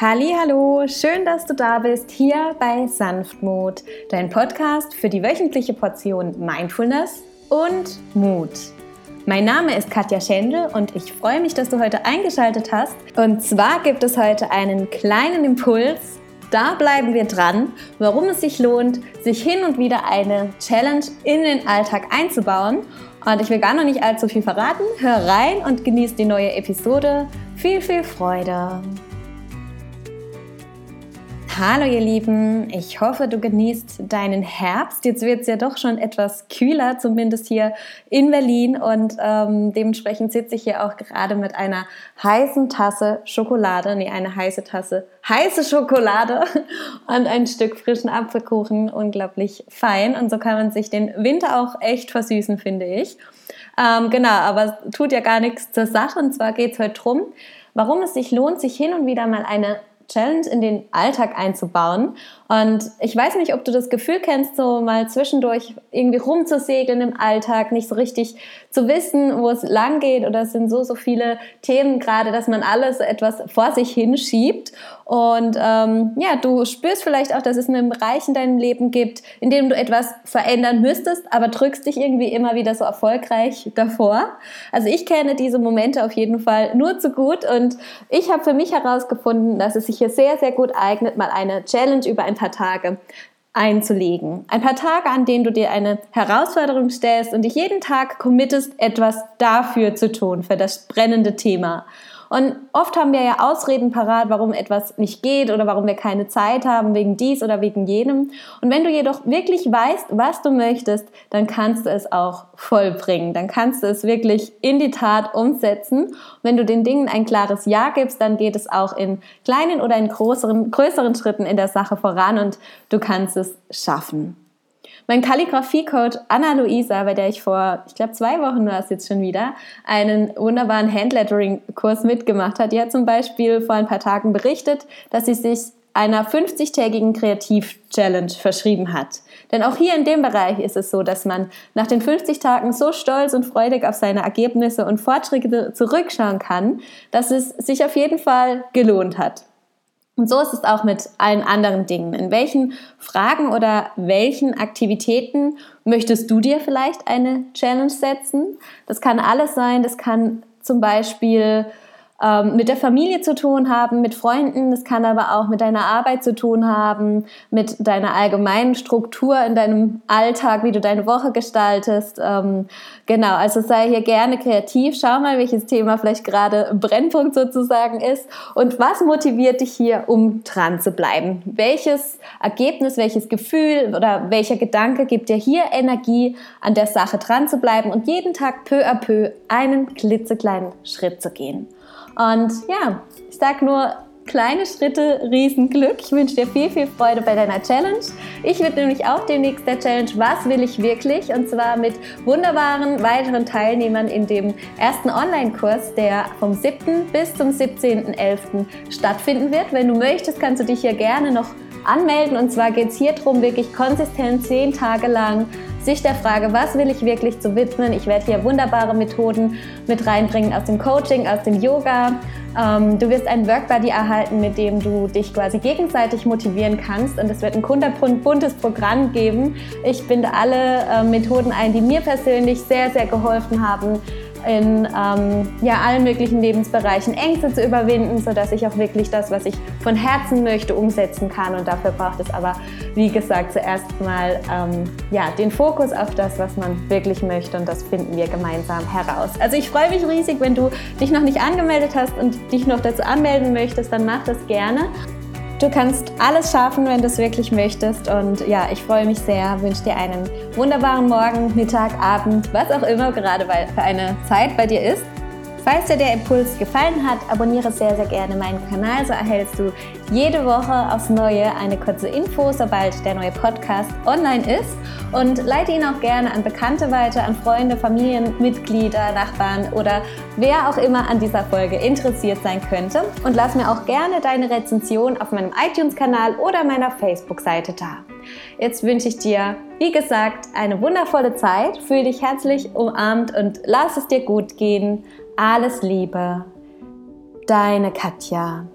Hallo, schön, dass du da bist hier bei Sanftmut, dein Podcast für die wöchentliche Portion Mindfulness und Mut. Mein Name ist Katja Schendel und ich freue mich, dass du heute eingeschaltet hast. Und zwar gibt es heute einen kleinen Impuls. Da bleiben wir dran, warum es sich lohnt, sich hin und wieder eine Challenge in den Alltag einzubauen. Und ich will gar noch nicht allzu viel verraten. Hör rein und genieß die neue Episode. Viel, viel Freude! Hallo ihr Lieben, ich hoffe, du genießt deinen Herbst. Jetzt wird es ja doch schon etwas kühler, zumindest hier in Berlin. Und ähm, dementsprechend sitze ich hier auch gerade mit einer heißen Tasse Schokolade, nee, eine heiße Tasse heiße Schokolade und ein Stück frischen Apfelkuchen, unglaublich fein. Und so kann man sich den Winter auch echt versüßen, finde ich. Ähm, genau, aber tut ja gar nichts zur Sache. Und zwar geht es heute drum, warum es sich lohnt, sich hin und wieder mal eine Challenge in den Alltag einzubauen. Und ich weiß nicht, ob du das Gefühl kennst, so mal zwischendurch irgendwie rumzusegeln im Alltag, nicht so richtig zu wissen, wo es lang geht. Oder es sind so, so viele Themen gerade, dass man alles etwas vor sich hinschiebt. Und ähm, ja, du spürst vielleicht auch, dass es einen Bereich in deinem Leben gibt, in dem du etwas verändern müsstest, aber drückst dich irgendwie immer wieder so erfolgreich davor. Also ich kenne diese Momente auf jeden Fall nur zu gut und ich habe für mich herausgefunden, dass es sich hier sehr, sehr gut eignet, mal eine Challenge über ein paar Tage einzulegen. Ein paar Tage, an denen du dir eine Herausforderung stellst und dich jeden Tag committest, etwas dafür zu tun, für das brennende Thema. Und oft haben wir ja Ausreden parat, warum etwas nicht geht oder warum wir keine Zeit haben, wegen dies oder wegen jenem. Und wenn du jedoch wirklich weißt, was du möchtest, dann kannst du es auch vollbringen. Dann kannst du es wirklich in die Tat umsetzen. Und wenn du den Dingen ein klares Ja gibst, dann geht es auch in kleinen oder in größeren, größeren Schritten in der Sache voran und du kannst es schaffen. Mein Kalligrafie-Coach Anna-Luisa, bei der ich vor, ich glaube, zwei Wochen war es jetzt schon wieder, einen wunderbaren Handlettering-Kurs mitgemacht hat, die hat zum Beispiel vor ein paar Tagen berichtet, dass sie sich einer 50-tägigen Kreativ-Challenge verschrieben hat. Denn auch hier in dem Bereich ist es so, dass man nach den 50 Tagen so stolz und freudig auf seine Ergebnisse und Fortschritte zurückschauen kann, dass es sich auf jeden Fall gelohnt hat. Und so ist es auch mit allen anderen Dingen. In welchen Fragen oder welchen Aktivitäten möchtest du dir vielleicht eine Challenge setzen? Das kann alles sein. Das kann zum Beispiel ähm, mit der Familie zu tun haben, mit Freunden. Das kann aber auch mit deiner Arbeit zu tun haben, mit deiner allgemeinen Struktur in deinem Alltag, wie du deine Woche gestaltest. Ähm, genau, also sei hier gerne kreativ. Schau mal, welches Thema vielleicht gerade Brennpunkt sozusagen ist und was motiviert dich hier, um dran zu bleiben. Welches Ergebnis, welches Gefühl oder welcher Gedanke gibt dir hier Energie, an der Sache dran zu bleiben und jeden Tag peu à peu einen klitzekleinen Schritt zu gehen. Und ja, ich sag nur kleine Schritte, Riesenglück. Ich wünsche dir viel, viel Freude bei deiner Challenge. Ich werde nämlich auch demnächst der Challenge Was will ich wirklich? Und zwar mit wunderbaren weiteren Teilnehmern in dem ersten Online-Kurs, der vom 7. bis zum 17.11. stattfinden wird. Wenn du möchtest, kannst du dich hier gerne noch anmelden. Und zwar geht es hier darum, wirklich konsistent zehn Tage lang sich der Frage, was will ich wirklich zu widmen. Ich werde hier wunderbare Methoden mit reinbringen aus dem Coaching, aus dem Yoga. Ähm, du wirst ein Workbuddy erhalten, mit dem du dich quasi gegenseitig motivieren kannst. Und es wird ein kunterbuntes Programm geben. Ich binde alle äh, Methoden ein, die mir persönlich sehr, sehr geholfen haben, in ähm, ja, allen möglichen Lebensbereichen Ängste zu überwinden, sodass ich auch wirklich das, was ich von Herzen möchte, umsetzen kann. Und dafür braucht es aber, wie gesagt, zuerst mal ähm, ja, den Fokus auf das, was man wirklich möchte. Und das finden wir gemeinsam heraus. Also ich freue mich riesig, wenn du dich noch nicht angemeldet hast und dich noch dazu anmelden möchtest, dann mach das gerne. Du kannst alles schaffen, wenn du es wirklich möchtest. Und ja, ich freue mich sehr, wünsche dir einen wunderbaren Morgen, Mittag, Abend, was auch immer gerade für eine Zeit bei dir ist. Falls dir der Impuls gefallen hat, abonniere sehr, sehr gerne meinen Kanal. So erhältst du jede Woche aufs Neue eine kurze Info, sobald der neue Podcast online ist. Und leite ihn auch gerne an Bekannte weiter, an Freunde, Familienmitglieder, Nachbarn oder wer auch immer an dieser Folge interessiert sein könnte. Und lass mir auch gerne deine Rezension auf meinem iTunes-Kanal oder meiner Facebook-Seite da. Jetzt wünsche ich dir, wie gesagt, eine wundervolle Zeit. Fühl dich herzlich umarmt und lass es dir gut gehen. Alles Liebe, deine Katja.